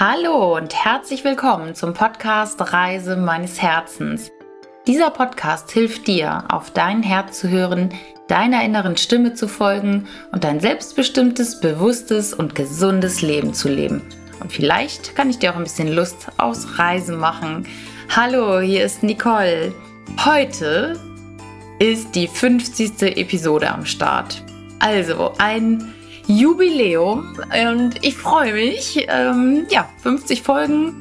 Hallo und herzlich willkommen zum Podcast Reise meines Herzens. Dieser Podcast hilft dir, auf dein Herz zu hören, deiner inneren Stimme zu folgen und ein selbstbestimmtes, bewusstes und gesundes Leben zu leben. Und vielleicht kann ich dir auch ein bisschen Lust aufs Reisen machen. Hallo, hier ist Nicole. Heute ist die 50. Episode am Start. Also ein Jubiläum und ich freue mich. Ähm, ja, 50 Folgen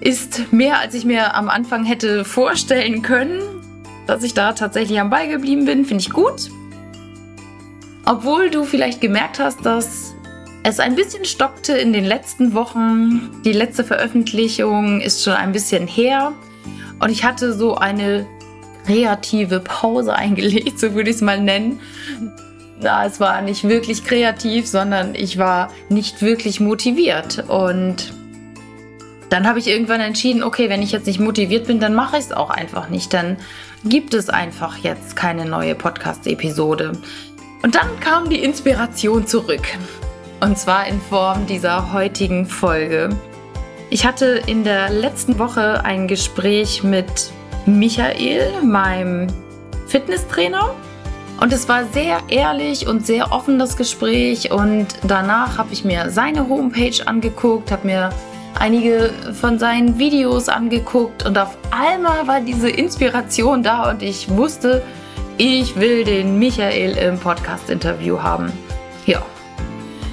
ist mehr, als ich mir am Anfang hätte vorstellen können. Dass ich da tatsächlich am Ball geblieben bin, finde ich gut. Obwohl du vielleicht gemerkt hast, dass es ein bisschen stockte in den letzten Wochen. Die letzte Veröffentlichung ist schon ein bisschen her. Und ich hatte so eine kreative Pause eingelegt, so würde ich es mal nennen na, es war nicht wirklich kreativ, sondern ich war nicht wirklich motiviert. Und dann habe ich irgendwann entschieden, okay, wenn ich jetzt nicht motiviert bin, dann mache ich es auch einfach nicht. Dann gibt es einfach jetzt keine neue Podcast-Episode. Und dann kam die Inspiration zurück. Und zwar in Form dieser heutigen Folge. Ich hatte in der letzten Woche ein Gespräch mit Michael, meinem Fitnesstrainer. Und es war sehr ehrlich und sehr offen das Gespräch. Und danach habe ich mir seine Homepage angeguckt, habe mir einige von seinen Videos angeguckt und auf einmal war diese Inspiration da und ich wusste, ich will den Michael im Podcast-Interview haben. Ja.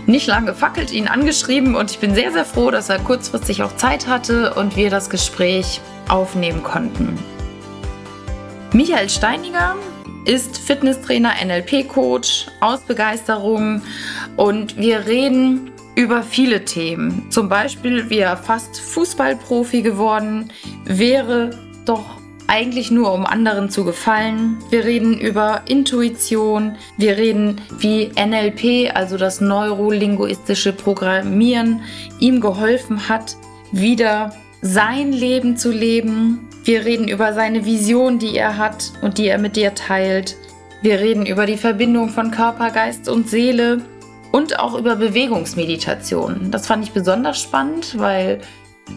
Nicht lange gefackelt, ihn angeschrieben und ich bin sehr, sehr froh, dass er kurzfristig auch Zeit hatte und wir das Gespräch aufnehmen konnten. Michael Steiniger ist Fitnesstrainer, NLP-Coach aus Begeisterung und wir reden über viele Themen. Zum Beispiel, wie er fast Fußballprofi geworden wäre, doch eigentlich nur um anderen zu gefallen. Wir reden über Intuition, wir reden, wie NLP, also das neurolinguistische Programmieren, ihm geholfen hat, wieder sein Leben zu leben, wir reden über seine Vision, die er hat und die er mit dir teilt. Wir reden über die Verbindung von Körper, Geist und Seele und auch über Bewegungsmeditation. Das fand ich besonders spannend, weil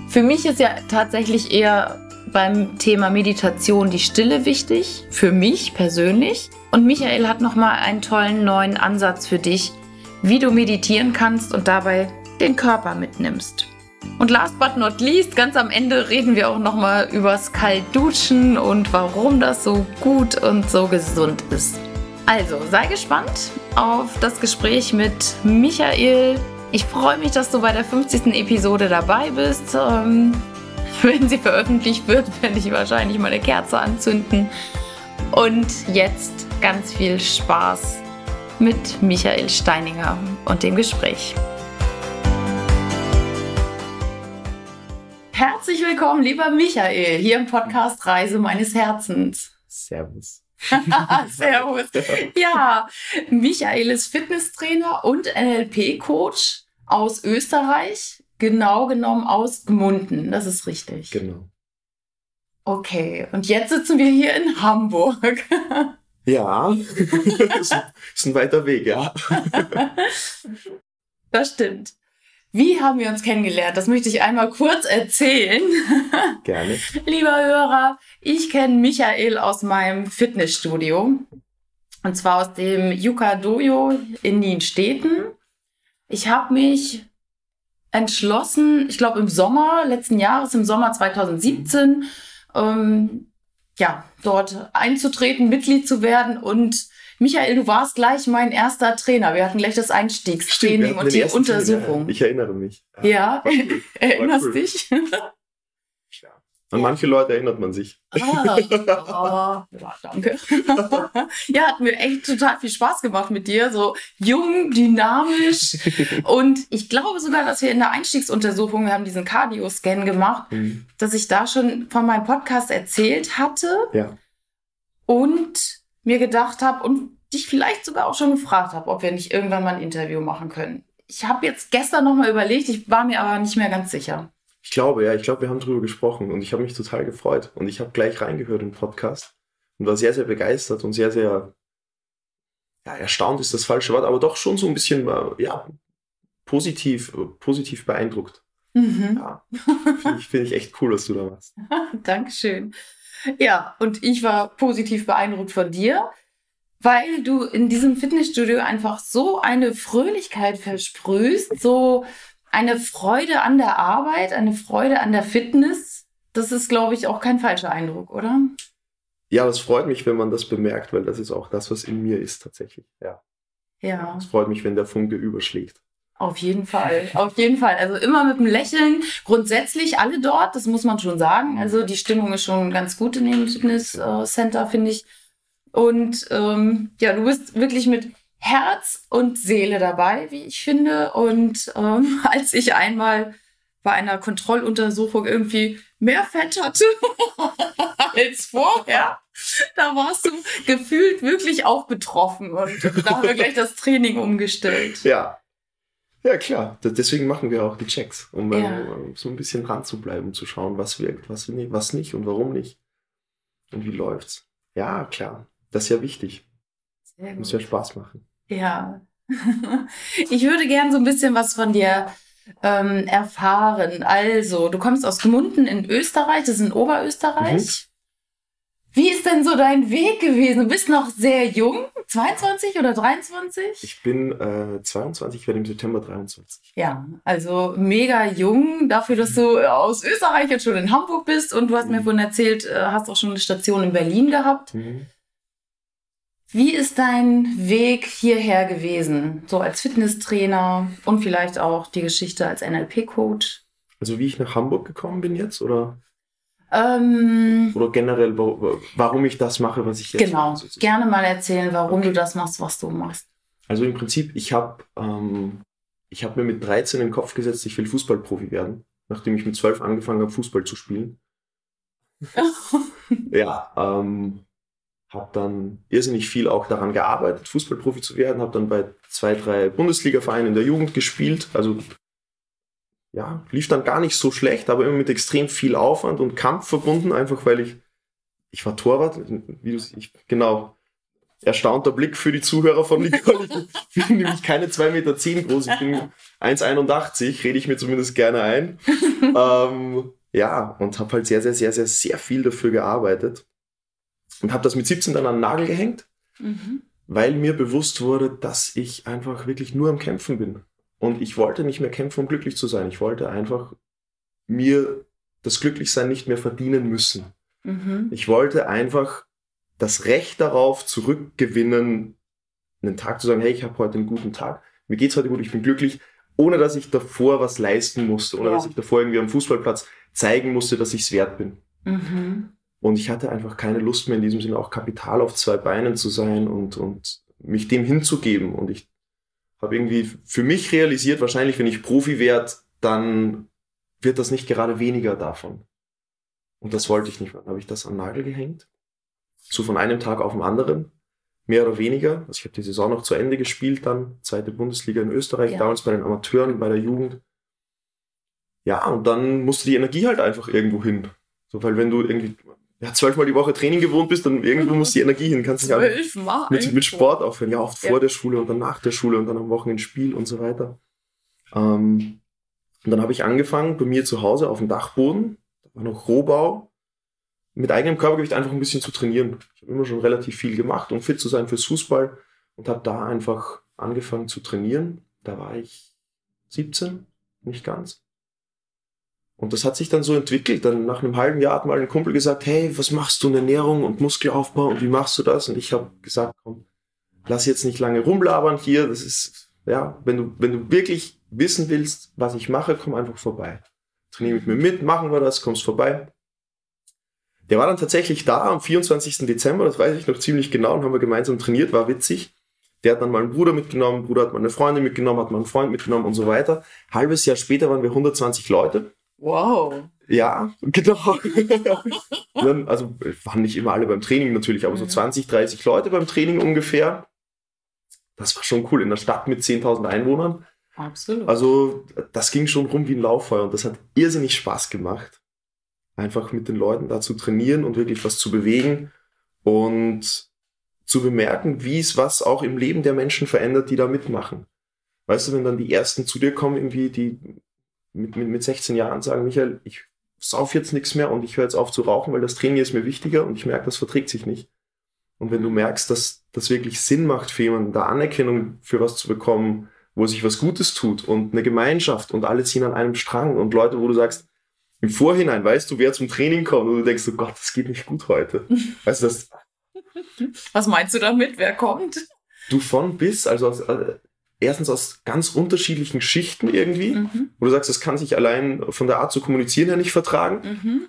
für mich ist ja tatsächlich eher beim Thema Meditation die Stille wichtig, für mich persönlich. Und Michael hat nochmal einen tollen neuen Ansatz für dich, wie du meditieren kannst und dabei den Körper mitnimmst. Und last but not least, ganz am Ende reden wir auch nochmal übers Kaltduschen und warum das so gut und so gesund ist. Also, sei gespannt auf das Gespräch mit Michael. Ich freue mich, dass du bei der 50. Episode dabei bist. Ähm, wenn sie veröffentlicht wird, werde ich wahrscheinlich mal eine Kerze anzünden. Und jetzt ganz viel Spaß mit Michael Steininger und dem Gespräch. Herzlich willkommen, lieber Michael, hier im Podcast Reise meines Herzens. Servus. Servus. Ja, Michael ist Fitnesstrainer und NLP-Coach aus Österreich, genau genommen aus Gmunden. Das ist richtig. Genau. Okay, und jetzt sitzen wir hier in Hamburg. Ja, ist ein weiter Weg, ja. Das stimmt. Wie haben wir uns kennengelernt? Das möchte ich einmal kurz erzählen. Gerne. Lieber Hörer, ich kenne Michael aus meinem Fitnessstudio. Und zwar aus dem Yuka Dojo in Nienstädten. Ich habe mich entschlossen, ich glaube im Sommer letzten Jahres, im Sommer 2017, ähm, ja, dort einzutreten, Mitglied zu werden und Michael, du warst gleich mein erster Trainer. Wir hatten gleich das Einstiegstraining Stimmt, und die Untersuchung. Ja, ich erinnere mich. Ja, cool. erinnerst cool. dich? An manche Leute erinnert man sich. Ah, oh, ja, danke. ja, hat mir echt total viel Spaß gemacht mit dir. So jung, dynamisch. Und ich glaube sogar, dass wir in der Einstiegsuntersuchung, wir haben diesen Cardio-Scan gemacht, mhm. dass ich da schon von meinem Podcast erzählt hatte. Ja. Und mir gedacht habe und dich vielleicht sogar auch schon gefragt habe, ob wir nicht irgendwann mal ein Interview machen können. Ich habe jetzt gestern nochmal überlegt, ich war mir aber nicht mehr ganz sicher. Ich glaube, ja, ich glaube, wir haben darüber gesprochen und ich habe mich total gefreut und ich habe gleich reingehört im Podcast und war sehr, sehr begeistert und sehr, sehr, ja, erstaunt ist das falsche Wort, aber doch schon so ein bisschen, ja, positiv, positiv beeindruckt Mhm. Ja, finde ich, find ich echt cool, was du da machst. Dankeschön. Ja, und ich war positiv beeindruckt von dir, weil du in diesem Fitnessstudio einfach so eine Fröhlichkeit versprühst, so eine Freude an der Arbeit, eine Freude an der Fitness. Das ist, glaube ich, auch kein falscher Eindruck, oder? Ja, das freut mich, wenn man das bemerkt, weil das ist auch das, was in mir ist tatsächlich. Ja. Ja. Es freut mich, wenn der Funke überschlägt. Auf jeden Fall, auf jeden Fall. Also immer mit einem Lächeln. Grundsätzlich alle dort, das muss man schon sagen. Also die Stimmung ist schon ganz gut in dem Fitness-Center, finde ich. Und ähm, ja, du bist wirklich mit Herz und Seele dabei, wie ich finde. Und ähm, als ich einmal bei einer Kontrolluntersuchung irgendwie mehr Fett hatte als vorher, da warst du gefühlt wirklich auch betroffen. Und da haben wir gleich das Training umgestellt. Ja. Ja, klar. Deswegen machen wir auch die Checks, um ja. so ein bisschen dran zu bleiben, zu schauen, was wirkt, was nicht, was nicht und warum nicht. Und wie läuft's. Ja, klar. Das ist ja wichtig. Muss ja Spaß machen. Ja. ich würde gern so ein bisschen was von dir ähm, erfahren. Also, du kommst aus Gmunden in Österreich, das ist in Oberösterreich. Mhm. Wie ist denn so dein Weg gewesen? Du bist noch sehr jung, 22 oder 23? Ich bin äh, 22, ich werde im September 23. Ja, also mega jung dafür, dass du aus Österreich jetzt schon in Hamburg bist und du hast mhm. mir vorhin erzählt, äh, hast auch schon eine Station in Berlin gehabt. Mhm. Wie ist dein Weg hierher gewesen? So als Fitnesstrainer und vielleicht auch die Geschichte als NLP-Coach? Also wie ich nach Hamburg gekommen bin jetzt, oder? Ähm, oder generell, warum ich das mache, was ich jetzt genau. mache. Genau, gerne mal erzählen, warum okay. du das machst, was du machst. Also im Prinzip, ich habe ähm, hab mir mit 13 in den Kopf gesetzt, ich will Fußballprofi werden, nachdem ich mit 12 angefangen habe, Fußball zu spielen. ja, ähm, habe dann irrsinnig viel auch daran gearbeitet, Fußballprofi zu werden, habe dann bei zwei, drei Bundesliga-Vereinen in der Jugend gespielt. Also ja, lief dann gar nicht so schlecht, aber immer mit extrem viel Aufwand und Kampf verbunden, einfach weil ich, ich war Torwart, wie du ich, genau, erstaunter Blick für die Zuhörer von Nicole. Ich bin nämlich keine 2,10 Meter zehn groß, ich bin 1,81, rede ich mir zumindest gerne ein. ähm, ja, und habe halt sehr, sehr, sehr, sehr, sehr viel dafür gearbeitet und habe das mit 17 dann an den Nagel gehängt, mhm. weil mir bewusst wurde, dass ich einfach wirklich nur am Kämpfen bin. Und ich wollte nicht mehr kämpfen, um glücklich zu sein. Ich wollte einfach mir das Glücklichsein nicht mehr verdienen müssen. Mhm. Ich wollte einfach das Recht darauf zurückgewinnen, einen Tag zu sagen, hey, ich habe heute einen guten Tag, mir geht's heute gut, ich bin glücklich, ohne dass ich davor was leisten musste, ohne ja. dass ich davor irgendwie am Fußballplatz zeigen musste, dass ich es wert bin. Mhm. Und ich hatte einfach keine Lust mehr in diesem Sinne auch Kapital auf zwei Beinen zu sein und, und mich dem hinzugeben. Und ich habe irgendwie für mich realisiert, wahrscheinlich wenn ich Profi werde, dann wird das nicht gerade weniger davon. Und das wollte ich nicht mehr. Dann habe ich das an Nagel gehängt. So von einem Tag auf den anderen. Mehr oder weniger. Also ich habe die Saison noch zu Ende gespielt dann. Zweite Bundesliga in Österreich, ja. damals bei den Amateuren, bei der Jugend. Ja, und dann musste die Energie halt einfach irgendwo hin. So, weil wenn du irgendwie ja, zwölfmal die Woche Training gewohnt bist, dann irgendwo muss die Energie hin. Kannst du nicht mit, mit Sport aufhören. Ja, oft ja. vor der Schule und dann nach der Schule und dann am Wochenende Spiel und so weiter. Ähm, und dann habe ich angefangen, bei mir zu Hause auf dem Dachboden, da war noch Rohbau, mit eigenem Körpergewicht einfach ein bisschen zu trainieren. Ich habe immer schon relativ viel gemacht, um fit zu sein fürs Fußball und habe da einfach angefangen zu trainieren. Da war ich 17, nicht ganz. Und das hat sich dann so entwickelt. Dann nach einem halben Jahr hat mal ein Kumpel gesagt, hey, was machst du in Ernährung und Muskelaufbau und wie machst du das? Und ich habe gesagt, komm, lass jetzt nicht lange rumlabern hier. Das ist, ja, wenn du, wenn du wirklich wissen willst, was ich mache, komm einfach vorbei. Trainier mit mir mit, machen wir das, kommst vorbei. Der war dann tatsächlich da am 24. Dezember, das weiß ich noch ziemlich genau, und haben wir gemeinsam trainiert, war witzig. Der hat dann mal einen Bruder mitgenommen, Bruder hat mal eine Freundin mitgenommen, hat mal einen Freund mitgenommen und so weiter. Halbes Jahr später waren wir 120 Leute. Wow. Ja, genau. Dann, also waren nicht immer alle beim Training natürlich, aber mhm. so 20, 30 Leute beim Training ungefähr. Das war schon cool in der Stadt mit 10.000 Einwohnern. Absolut. Also das ging schon rum wie ein Lauffeuer und das hat irrsinnig Spaß gemacht. Einfach mit den Leuten da zu trainieren und wirklich was zu bewegen und zu bemerken, wie es was auch im Leben der Menschen verändert, die da mitmachen. Weißt du, wenn dann die ersten zu dir kommen, irgendwie, die mit, mit, mit 16 Jahren sagen, Michael, ich sauf jetzt nichts mehr und ich höre jetzt auf zu rauchen, weil das Training ist mir wichtiger und ich merke, das verträgt sich nicht. Und wenn du merkst, dass das wirklich Sinn macht für jemanden, da Anerkennung für was zu bekommen, wo sich was Gutes tut und eine Gemeinschaft und alle ziehen an einem Strang und Leute, wo du sagst, im Vorhinein weißt du, wer zum Training kommt und du denkst, oh Gott, das geht nicht gut heute. Du, das, was meinst du damit? Wer kommt? Du von bis, also aus, äh, erstens aus ganz unterschiedlichen Schichten irgendwie, mhm. wo du sagst, das kann sich allein von der Art zu kommunizieren her nicht vertragen. Mhm.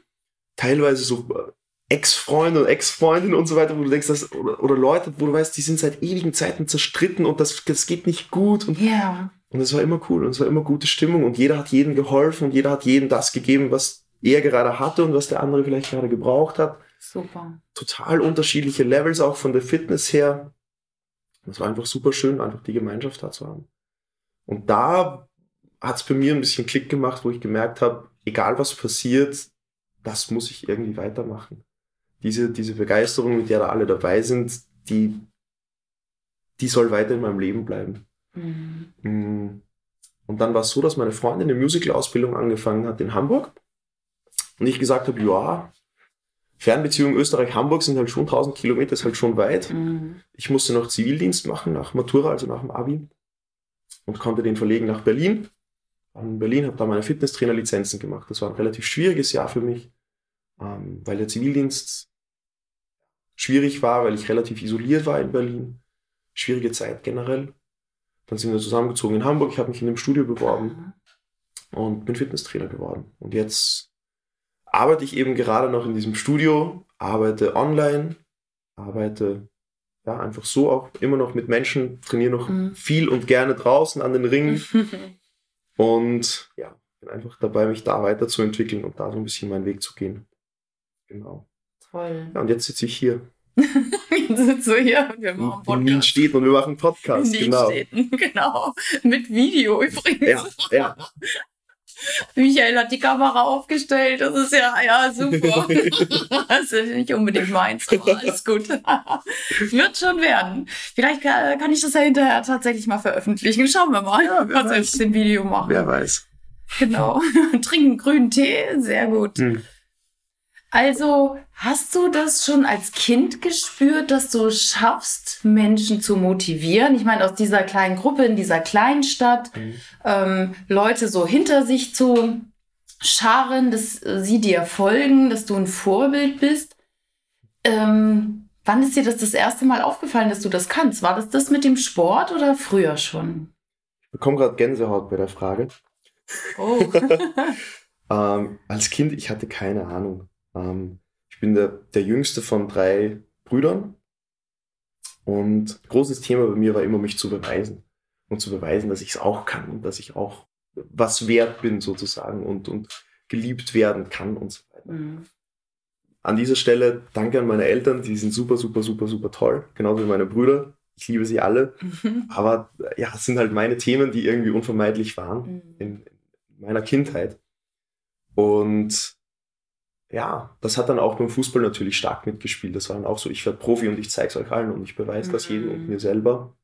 Teilweise so äh, Ex-Freunde und Ex-Freundinnen und so weiter, wo du denkst, dass, oder, oder, Leute, wo du weißt, die sind seit ewigen Zeiten zerstritten und das, das geht nicht gut. Und, ja. und es war immer cool und es war immer gute Stimmung und jeder hat jedem geholfen und jeder hat jedem das gegeben, was er gerade hatte und was der andere vielleicht gerade gebraucht hat. Super. Total unterschiedliche Levels auch von der Fitness her. Das war einfach super schön, einfach die Gemeinschaft da zu haben. Und da hat es bei mir ein bisschen Klick gemacht, wo ich gemerkt habe, egal was passiert, das muss ich irgendwie weitermachen. Diese, diese Begeisterung, mit der da alle dabei sind, die, die soll weiter in meinem Leben bleiben. Mhm. Mm. Und dann war es so, dass meine Freundin eine Musical-Ausbildung angefangen hat in Hamburg. Und ich gesagt habe, ja, Fernbeziehungen Österreich-Hamburg sind halt schon 1000 Kilometer, ist halt schon weit. Mhm. Ich musste noch Zivildienst machen nach Matura, also nach dem Abi. Und konnte den verlegen nach Berlin. In Berlin habe da meine Fitnesstrainerlizenzen gemacht. Das war ein relativ schwieriges Jahr für mich, ähm, weil der Zivildienst schwierig war, weil ich relativ isoliert war in Berlin. Schwierige Zeit generell. Dann sind wir zusammengezogen in Hamburg. Ich habe mich in einem Studio beworben mhm. und bin Fitnesstrainer geworden. Und jetzt arbeite ich eben gerade noch in diesem Studio, arbeite online, arbeite ja einfach so auch immer noch mit Menschen, trainiere noch mhm. viel und gerne draußen an den Ringen und ja, bin einfach dabei, mich da weiterzuentwickeln und da so ein bisschen meinen Weg zu gehen. Genau. Toll. Ja, und jetzt sitze ich hier. jetzt sitze ich hier und wir machen Podcast. In Wien steht und wir machen Podcast, in genau. Genau. Mit Video übrigens. Ja, ja. Michael hat die Kamera aufgestellt. Das ist ja, ja, super. das ist nicht unbedingt meins, aber alles gut. Wird schon werden. Vielleicht kann ich das ja hinterher tatsächlich mal veröffentlichen. Schauen wir mal, ja, was wir mit dem Video machen. Wer weiß. Genau. Trinken grünen Tee, sehr gut. Hm. Also hast du das schon als Kind gespürt, dass du schaffst, Menschen zu motivieren? Ich meine, aus dieser kleinen Gruppe in dieser kleinen Stadt mhm. ähm, Leute so hinter sich zu scharen, dass sie dir folgen, dass du ein Vorbild bist. Ähm, wann ist dir das das erste Mal aufgefallen, dass du das kannst? War das das mit dem Sport oder früher schon? Ich bekomme gerade Gänsehaut bei der Frage. Oh. ähm, als Kind, ich hatte keine Ahnung. Ähm, ich bin der, der jüngste von drei Brüdern. Und großes Thema bei mir war immer, mich zu beweisen. Und zu beweisen, dass ich es auch kann und dass ich auch was wert bin sozusagen und, und geliebt werden kann und so weiter. Mhm. An dieser Stelle danke an meine Eltern, die sind super, super, super, super toll. Genauso wie meine Brüder. Ich liebe sie alle. Mhm. Aber ja, es sind halt meine Themen, die irgendwie unvermeidlich waren mhm. in, in meiner Kindheit. Und ja, das hat dann auch beim Fußball natürlich stark mitgespielt. Das war dann auch so, ich werde Profi und ich zeige es euch allen und ich beweise mhm. das jedem und mir selber.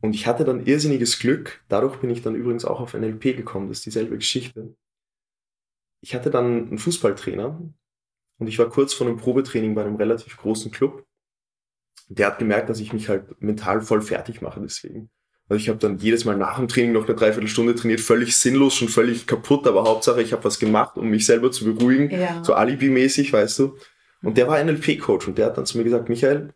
Und ich hatte dann irrsinniges Glück. Dadurch bin ich dann übrigens auch auf NLP gekommen. Das ist dieselbe Geschichte. Ich hatte dann einen Fußballtrainer und ich war kurz vor einem Probetraining bei einem relativ großen Club. Der hat gemerkt, dass ich mich halt mental voll fertig mache deswegen. Also ich habe dann jedes Mal nach dem Training noch eine Dreiviertelstunde trainiert, völlig sinnlos, schon völlig kaputt, aber Hauptsache ich habe was gemacht, um mich selber zu beruhigen, ja. so alibimäßig, weißt du. Und der war NLP-Coach und der hat dann zu mir gesagt, Michael,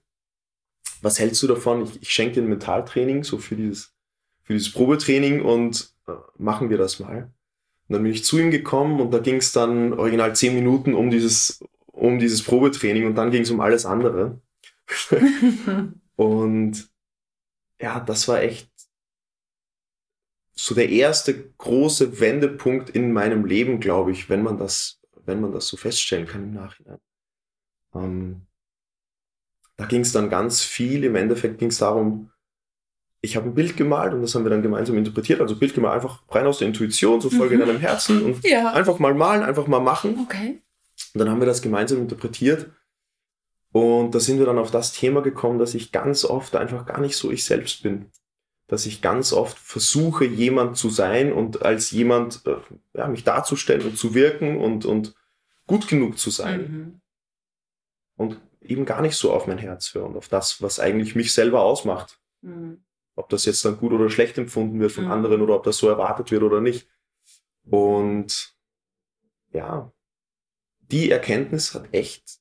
was hältst du davon? Ich, ich schenke dir ein Mentaltraining, so für dieses, für dieses Probetraining und äh, machen wir das mal. Und dann bin ich zu ihm gekommen und da ging es dann original zehn Minuten um dieses, um dieses Probetraining und dann ging es um alles andere. und ja, das war echt so der erste große Wendepunkt in meinem Leben, glaube ich, wenn man das, wenn man das so feststellen kann im Nachhinein. Ähm, da ging es dann ganz viel. Im Endeffekt ging es darum, ich habe ein Bild gemalt und das haben wir dann gemeinsam interpretiert. Also Bild gemalt einfach rein aus der Intuition, so Folge mhm. deinem Herzen und ja. einfach mal malen, einfach mal machen. Okay. Und dann haben wir das gemeinsam interpretiert. Und da sind wir dann auf das Thema gekommen, dass ich ganz oft einfach gar nicht so ich selbst bin dass ich ganz oft versuche, jemand zu sein und als jemand äh, ja, mich darzustellen und zu wirken und, und gut genug zu sein. Mhm. Und eben gar nicht so auf mein Herz hören, auf das, was eigentlich mich selber ausmacht. Mhm. Ob das jetzt dann gut oder schlecht empfunden wird von mhm. anderen oder ob das so erwartet wird oder nicht. Und ja, die Erkenntnis hat echt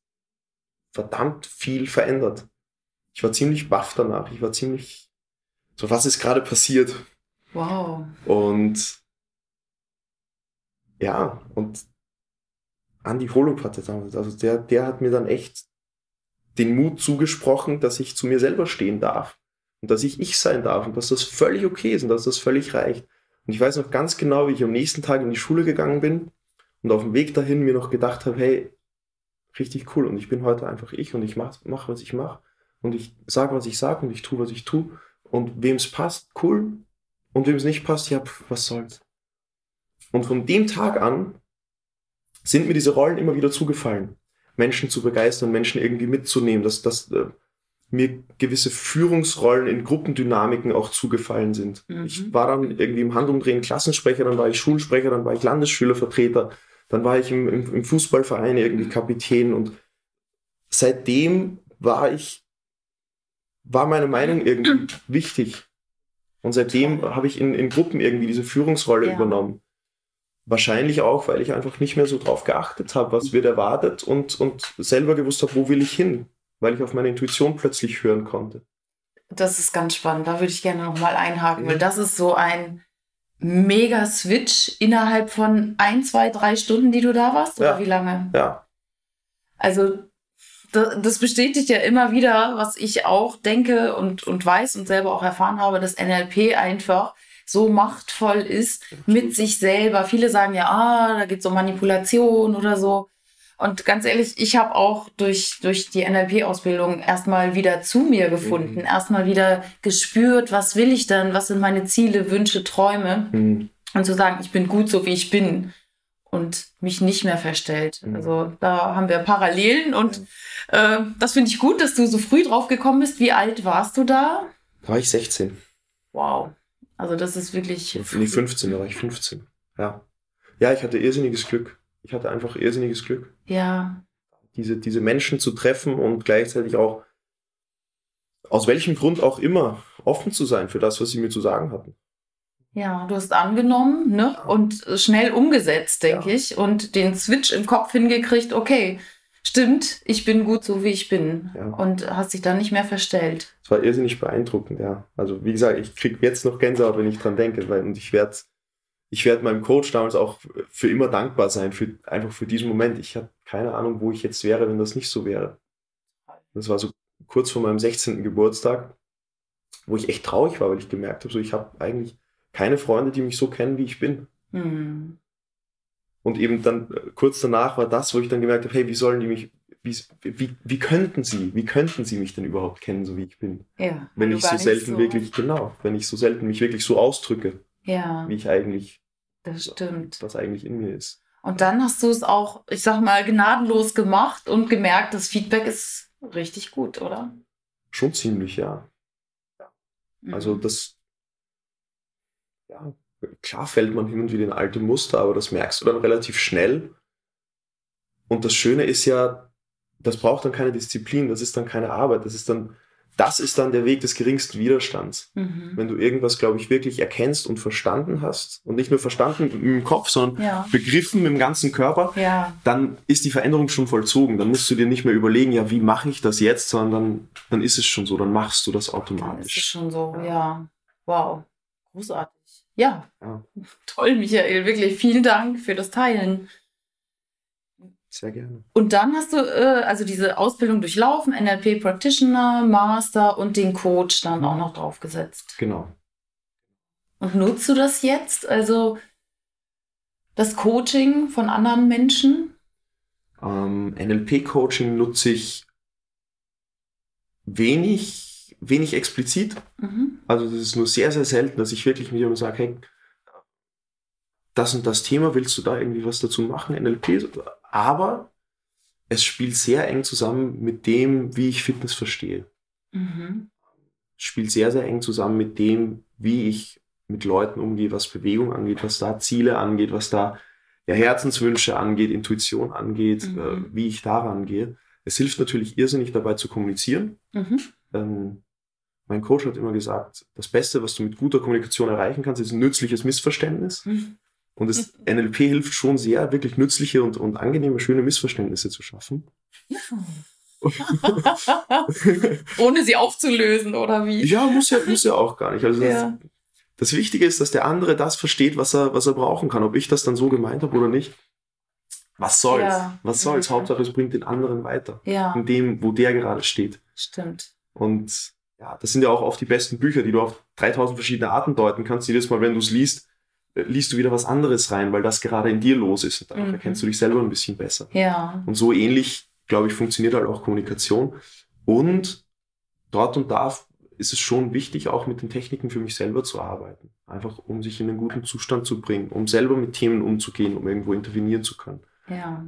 verdammt viel verändert. Ich war ziemlich baff danach. Ich war ziemlich so, was ist gerade passiert? Wow. Und ja, und Andy Holub hatte damals, also der, der hat mir dann echt den Mut zugesprochen, dass ich zu mir selber stehen darf und dass ich ich sein darf und dass das völlig okay ist und dass das völlig reicht. Und ich weiß noch ganz genau, wie ich am nächsten Tag in die Schule gegangen bin und auf dem Weg dahin mir noch gedacht habe, hey, richtig cool und ich bin heute einfach ich und ich mache, mach, was ich mache und ich sage, was ich sage und ich tue, was ich tue und wem es passt, cool und wem es nicht passt, ja, pf, was soll's. Und von dem Tag an sind mir diese Rollen immer wieder zugefallen. Menschen zu begeistern, Menschen irgendwie mitzunehmen, dass, dass äh, mir gewisse Führungsrollen in Gruppendynamiken auch zugefallen sind. Mhm. Ich war dann irgendwie im Handumdrehen Klassensprecher, dann war ich Schulsprecher, dann war ich Landesschülervertreter, dann war ich im, im, im Fußballverein irgendwie Kapitän und seitdem war ich, war meine Meinung irgendwie wichtig. Und seitdem habe ich in, in Gruppen irgendwie diese Führungsrolle ja. übernommen. Wahrscheinlich auch, weil ich einfach nicht mehr so drauf geachtet habe, was wird erwartet und, und selber gewusst habe, wo will ich hin, weil ich auf meine Intuition plötzlich hören konnte. Das ist ganz spannend, da würde ich gerne nochmal einhaken, weil das ist so ein mega Switch innerhalb von ein, zwei, drei Stunden, die du da warst, oder ja. wie lange? Ja. Also das bestätigt ja immer wieder, was ich auch denke und, und weiß und selber auch erfahren habe, dass NLP einfach so machtvoll ist mit sich selber. Viele sagen ja, ah, da geht es um Manipulation oder so. Und ganz ehrlich, ich habe auch durch, durch die NLP-Ausbildung erstmal wieder zu mir gefunden, mhm. erstmal wieder gespürt, was will ich denn, was sind meine Ziele, Wünsche, Träume. Mhm. Und zu sagen, ich bin gut so, wie ich bin und mich nicht mehr verstellt. Mhm. Also da haben wir Parallelen und äh, das finde ich gut, dass du so früh drauf gekommen bist. Wie alt warst du da? Da war ich 16. Wow. Also das ist wirklich. Nee, 15, da war ich 15. Ja. Ja, ich hatte irrsinniges Glück. Ich hatte einfach irrsinniges Glück. Ja. Diese, diese Menschen zu treffen und gleichzeitig auch, aus welchem Grund auch immer, offen zu sein für das, was sie mir zu sagen hatten. Ja, du hast angenommen ne? und schnell umgesetzt, denke ja. ich, und den Switch im Kopf hingekriegt, okay, stimmt, ich bin gut so, wie ich bin. Ja. Und hast dich dann nicht mehr verstellt. Es war irrsinnig beeindruckend, ja. Also wie gesagt, ich kriege jetzt noch Gänsehaut, wenn ich dran denke, weil und ich werde ich werde meinem Coach damals auch für immer dankbar sein, für, einfach für diesen Moment. Ich habe keine Ahnung, wo ich jetzt wäre, wenn das nicht so wäre. Das war so kurz vor meinem 16. Geburtstag, wo ich echt traurig war, weil ich gemerkt habe, so ich habe eigentlich keine Freunde, die mich so kennen, wie ich bin. Mhm. Und eben dann äh, kurz danach war das, wo ich dann gemerkt habe, hey, wie sollen die mich, wie, wie, wie könnten sie, wie könnten sie mich denn überhaupt kennen, so wie ich bin? Ja, wenn ich so selten so wirklich, genau, wenn ich so selten mich wirklich so ausdrücke, ja, wie ich eigentlich, das stimmt. was eigentlich in mir ist. Und dann hast du es auch, ich sag mal, gnadenlos gemacht und gemerkt, das Feedback ist richtig gut, oder? Schon ziemlich, ja. Also mhm. das, ja, klar fällt man hin und wieder in alte Muster, aber das merkst du dann relativ schnell. Und das Schöne ist ja, das braucht dann keine Disziplin, das ist dann keine Arbeit, das ist dann, das ist dann der Weg des geringsten Widerstands. Mhm. Wenn du irgendwas, glaube ich, wirklich erkennst und verstanden hast und nicht nur verstanden mit dem Kopf, sondern ja. begriffen mit dem ganzen Körper, ja. dann ist die Veränderung schon vollzogen. Dann musst du dir nicht mehr überlegen, ja, wie mache ich das jetzt, sondern dann, dann ist es schon so, dann machst du das automatisch. Dann ist es schon so, ja. Wow. Großartig. Ja. ja. Toll, Michael. Wirklich vielen Dank für das Teilen. Sehr gerne. Und dann hast du äh, also diese Ausbildung durchlaufen, NLP Practitioner, Master und den Coach dann auch noch draufgesetzt. Genau. Und nutzt du das jetzt? Also das Coaching von anderen Menschen? Ähm, NLP-Coaching nutze ich wenig wenig explizit. Mhm. Also das ist nur sehr, sehr selten, dass ich wirklich mit jemandem sage, hey, das und das Thema, willst du da irgendwie was dazu machen, NLP? Aber es spielt sehr eng zusammen mit dem, wie ich Fitness verstehe. Mhm. Spielt sehr, sehr eng zusammen mit dem, wie ich mit Leuten umgehe, was Bewegung angeht, was da Ziele angeht, was da ja, Herzenswünsche angeht, Intuition angeht, mhm. äh, wie ich daran gehe. Es hilft natürlich irrsinnig dabei zu kommunizieren. Mhm. Ähm, mein Coach hat immer gesagt, das Beste, was du mit guter Kommunikation erreichen kannst, ist ein nützliches Missverständnis. Mhm. Und das NLP hilft schon sehr, wirklich nützliche und, und angenehme, schöne Missverständnisse zu schaffen. Ohne sie aufzulösen, oder wie? Ja, muss ja, muss ja auch gar nicht. Also ja. das, das, Wichtige ist, dass der andere das versteht, was er, was er brauchen kann. Ob ich das dann so gemeint habe oder nicht. Was soll's? Ja. Was soll's? Ja. Hauptsache, es bringt den anderen weiter. Ja. In dem, wo der gerade steht. Stimmt. Und ja, das sind ja auch oft die besten Bücher, die du auf 3000 verschiedene Arten deuten kannst. Jedes Mal, wenn du es liest, äh, liest du wieder was anderes rein, weil das gerade in dir los ist. Und dann mhm. erkennst du dich selber ein bisschen besser. Ja. Und so ähnlich, glaube ich, funktioniert halt auch Kommunikation. Und dort und da ist es schon wichtig, auch mit den Techniken für mich selber zu arbeiten. Einfach, um sich in einen guten Zustand zu bringen, um selber mit Themen umzugehen, um irgendwo intervenieren zu können. Ja.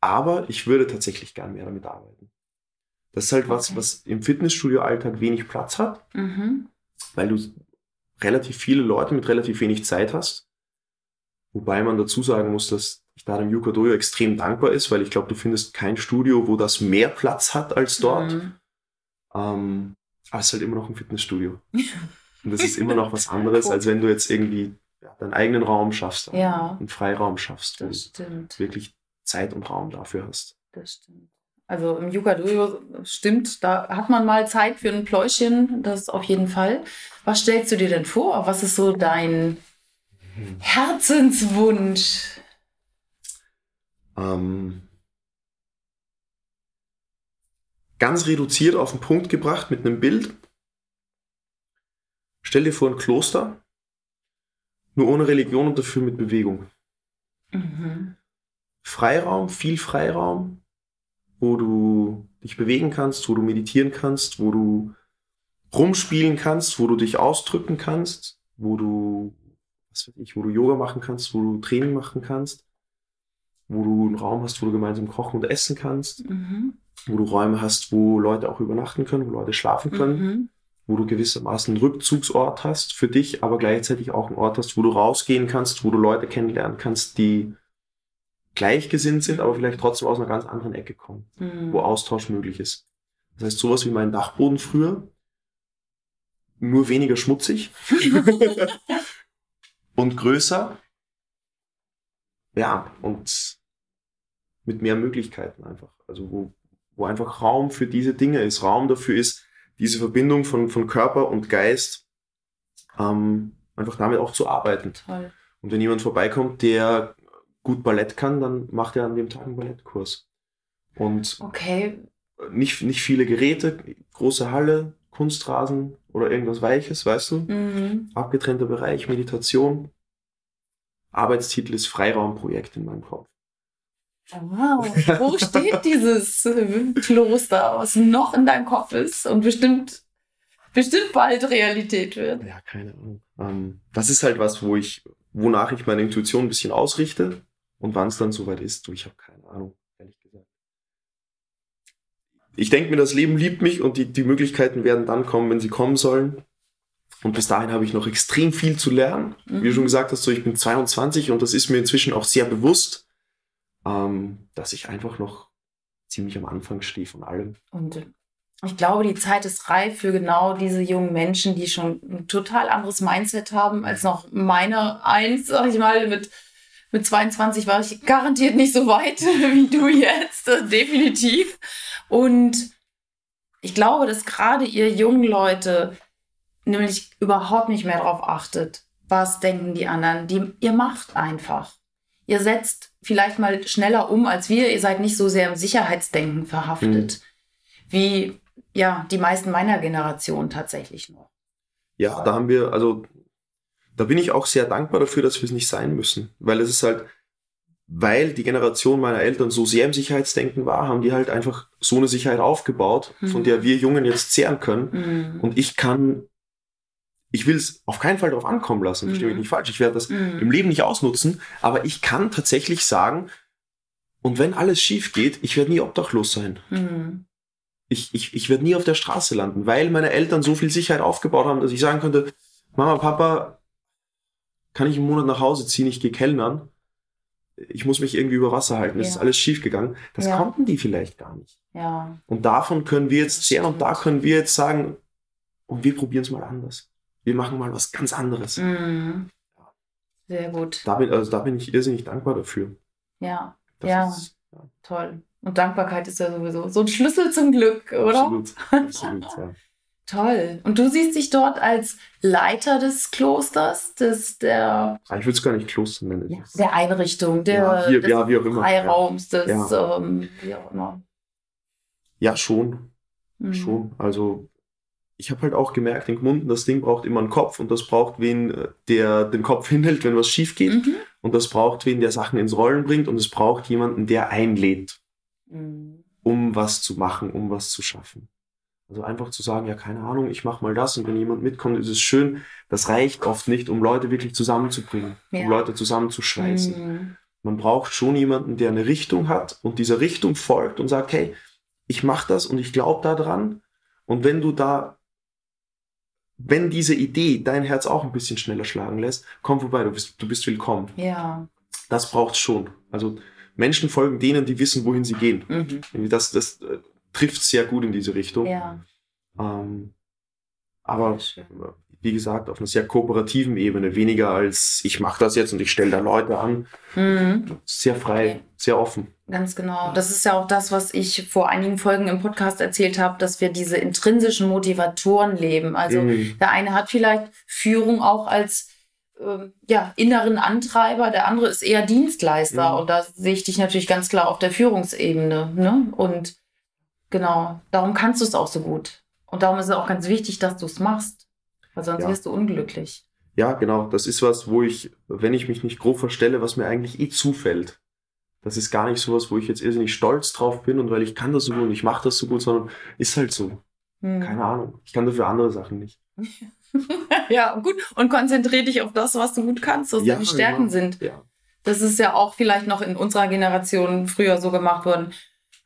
Aber ich würde tatsächlich gern mehr damit arbeiten. Das ist halt was, okay. was im Fitnessstudio-Alltag wenig Platz hat, mhm. weil du relativ viele Leute mit relativ wenig Zeit hast. Wobei man dazu sagen muss, dass ich da dem Yuka Dojo extrem dankbar ist, weil ich glaube, du findest kein Studio, wo das mehr Platz hat als dort. Mhm. Ähm, aber es ist halt immer noch ein Fitnessstudio. Und das ist immer noch was anderes, als wenn du jetzt irgendwie ja, deinen eigenen Raum schaffst, ja. einen Freiraum schaffst, wo du wirklich Zeit und Raum dafür hast. Das stimmt. Also im Yuka Dojo stimmt, da hat man mal Zeit für ein Pläuschen, das auf jeden Fall. Was stellst du dir denn vor? Was ist so dein Herzenswunsch? Ähm, ganz reduziert auf den Punkt gebracht mit einem Bild. Stell dir vor ein Kloster, nur ohne Religion und dafür mit Bewegung. Mhm. Freiraum, viel Freiraum, wo du dich bewegen kannst, wo du meditieren kannst, wo du rumspielen kannst, wo du dich ausdrücken kannst, wo du, was weiß ich, wo du Yoga machen kannst, wo du Training machen kannst, wo du einen Raum hast, wo du gemeinsam kochen und essen kannst, mhm. wo du Räume hast, wo Leute auch übernachten können, wo Leute schlafen können, mhm. wo du gewissermaßen einen Rückzugsort hast für dich, aber gleichzeitig auch einen Ort hast, wo du rausgehen kannst, wo du Leute kennenlernen kannst, die gleichgesinnt sind, aber vielleicht trotzdem aus einer ganz anderen Ecke kommen, mhm. wo Austausch möglich ist. Das heißt, sowas wie mein Dachboden früher, nur weniger schmutzig und größer. Ja, und mit mehr Möglichkeiten einfach. Also wo, wo einfach Raum für diese Dinge ist, Raum dafür ist, diese Verbindung von, von Körper und Geist ähm, einfach damit auch zu arbeiten. Toll. Und wenn jemand vorbeikommt, der gut Ballett kann, dann macht er an dem Tag einen Ballettkurs. Und okay. nicht, nicht viele Geräte, große Halle, Kunstrasen oder irgendwas Weiches, weißt du? Mhm. Abgetrennter Bereich, Meditation. Arbeitstitel ist Freiraumprojekt in meinem Kopf. Wow, wo steht dieses Kloster, was noch in deinem Kopf ist und bestimmt, bestimmt bald Realität wird? Ja, keine Ahnung. Ähm, das ist halt was, wo ich, wonach ich meine Intuition ein bisschen ausrichte und wann es dann soweit ist, du, ich habe keine Ahnung ich denke mir, das Leben liebt mich und die, die Möglichkeiten werden dann kommen, wenn sie kommen sollen. Und bis dahin habe ich noch extrem viel zu lernen. Mhm. Wie du schon gesagt hast, so ich bin 22 und das ist mir inzwischen auch sehr bewusst, ähm, dass ich einfach noch ziemlich am Anfang stehe von allem. Und ich glaube, die Zeit ist reif für genau diese jungen Menschen, die schon ein total anderes Mindset haben als noch meine eins, sag ich mal, mit mit 22 war ich garantiert nicht so weit wie du jetzt, definitiv. Und ich glaube, dass gerade ihr jungen Leute nämlich überhaupt nicht mehr darauf achtet, was denken die anderen. Die, ihr macht einfach. Ihr setzt vielleicht mal schneller um als wir. Ihr seid nicht so sehr im Sicherheitsdenken verhaftet, mhm. wie ja die meisten meiner Generation tatsächlich noch. Ja, da haben wir, also da bin ich auch sehr dankbar dafür, dass wir es nicht sein müssen, weil es ist halt, weil die Generation meiner Eltern so sehr im Sicherheitsdenken war, haben die halt einfach so eine Sicherheit aufgebaut, mhm. von der wir Jungen jetzt zehren können. Mhm. Und ich kann, ich will es auf keinen Fall darauf ankommen lassen, verstehe mich mhm. nicht falsch, ich werde das mhm. im Leben nicht ausnutzen, aber ich kann tatsächlich sagen, und wenn alles schief geht, ich werde nie obdachlos sein. Mhm. Ich, ich, ich werde nie auf der Straße landen, weil meine Eltern so viel Sicherheit aufgebaut haben, dass ich sagen könnte, Mama, Papa, kann ich im Monat nach Hause ziehen, ich gehe kellnern, ich muss mich irgendwie über Wasser halten, es Ja. ist alles schief gegangen. Das Ja. konnten die vielleicht gar nicht. Ja. Und davon können wir jetzt zehren und da können wir jetzt sagen, und wir probieren es mal anders. Wir machen mal was ganz anderes. Mhm. Sehr gut. Da bin, also da bin ich irrsinnig dankbar dafür. Ja, Das Ja. ist, ja, toll. Und Dankbarkeit ist ja sowieso so ein Schlüssel zum Glück, oder? absolut, absolut, ja. Toll. Und du siehst dich dort als Leiter des Klosters, des, der, Ah, Ich würde es gar nicht Kloster nennen. ja, der Einrichtung, der, Ja, wie- des ja, wie auch immer. Freiraums, des, Ja. ähm, wie auch immer. Ja, schon, Mhm. schon. Also ich habe halt auch gemerkt, in Gmunden, das Ding braucht immer einen Kopf und das braucht wen, äh, der den Kopf hinhält, wenn was schief geht. Mhm. Und das braucht wen, der Sachen ins Rollen bringt und es braucht jemanden, der einlädt, Mhm. um was zu machen, um was zu schaffen. Also einfach zu sagen, ja, keine Ahnung, ich mache mal das und wenn jemand mitkommt, ist es schön. Das reicht oft nicht, um Leute wirklich zusammenzubringen, Ja. um Leute zusammenzuschweißen. Mhm. Man braucht schon jemanden, der eine Richtung hat und dieser Richtung folgt und sagt, hey, ich mache das und ich glaube daran. Und wenn du da, wenn diese Idee dein Herz auch ein bisschen schneller schlagen lässt, komm vorbei, du bist, du bist willkommen. Ja. Das braucht schon. Also Menschen folgen denen, die wissen, wohin sie gehen. Mhm. Das, das äh, trifft sehr gut in diese Richtung. Ja. Ähm, aber wie gesagt, auf einer sehr kooperativen Ebene, weniger als ich mache das jetzt und ich stelle da Leute an. Mhm. Sehr frei, Okay. sehr offen. Ganz genau. Das ist ja auch das, was ich vor einigen Folgen im Podcast erzählt habe, dass wir diese intrinsischen Motivatoren leben. Also Mhm. der eine hat vielleicht Führung auch als ähm, ja, inneren Antreiber, der andere ist eher Dienstleister. Mhm. Und da sehe ich dich natürlich ganz klar auf der Führungsebene. Ne? Und genau, darum kannst du es auch so gut. Und darum ist es auch ganz wichtig, dass du es machst. Weil sonst Ja. wirst du unglücklich. Ja, genau. Das ist was, wo ich, wenn ich mich nicht grob verstelle, was mir eigentlich eh zufällt. Das ist gar nicht sowas, wo ich jetzt irrsinnig stolz drauf bin und weil ich kann das so gut und ich mache das so gut, sondern ist halt so. Hm. Keine Ahnung. Ich kann dafür andere Sachen nicht. ja, gut. Und konzentriere dich auf das, was du gut kannst, was Ja, deine Stärken genau. sind. Ja. Das ist ja auch vielleicht noch in unserer Generation früher so gemacht worden.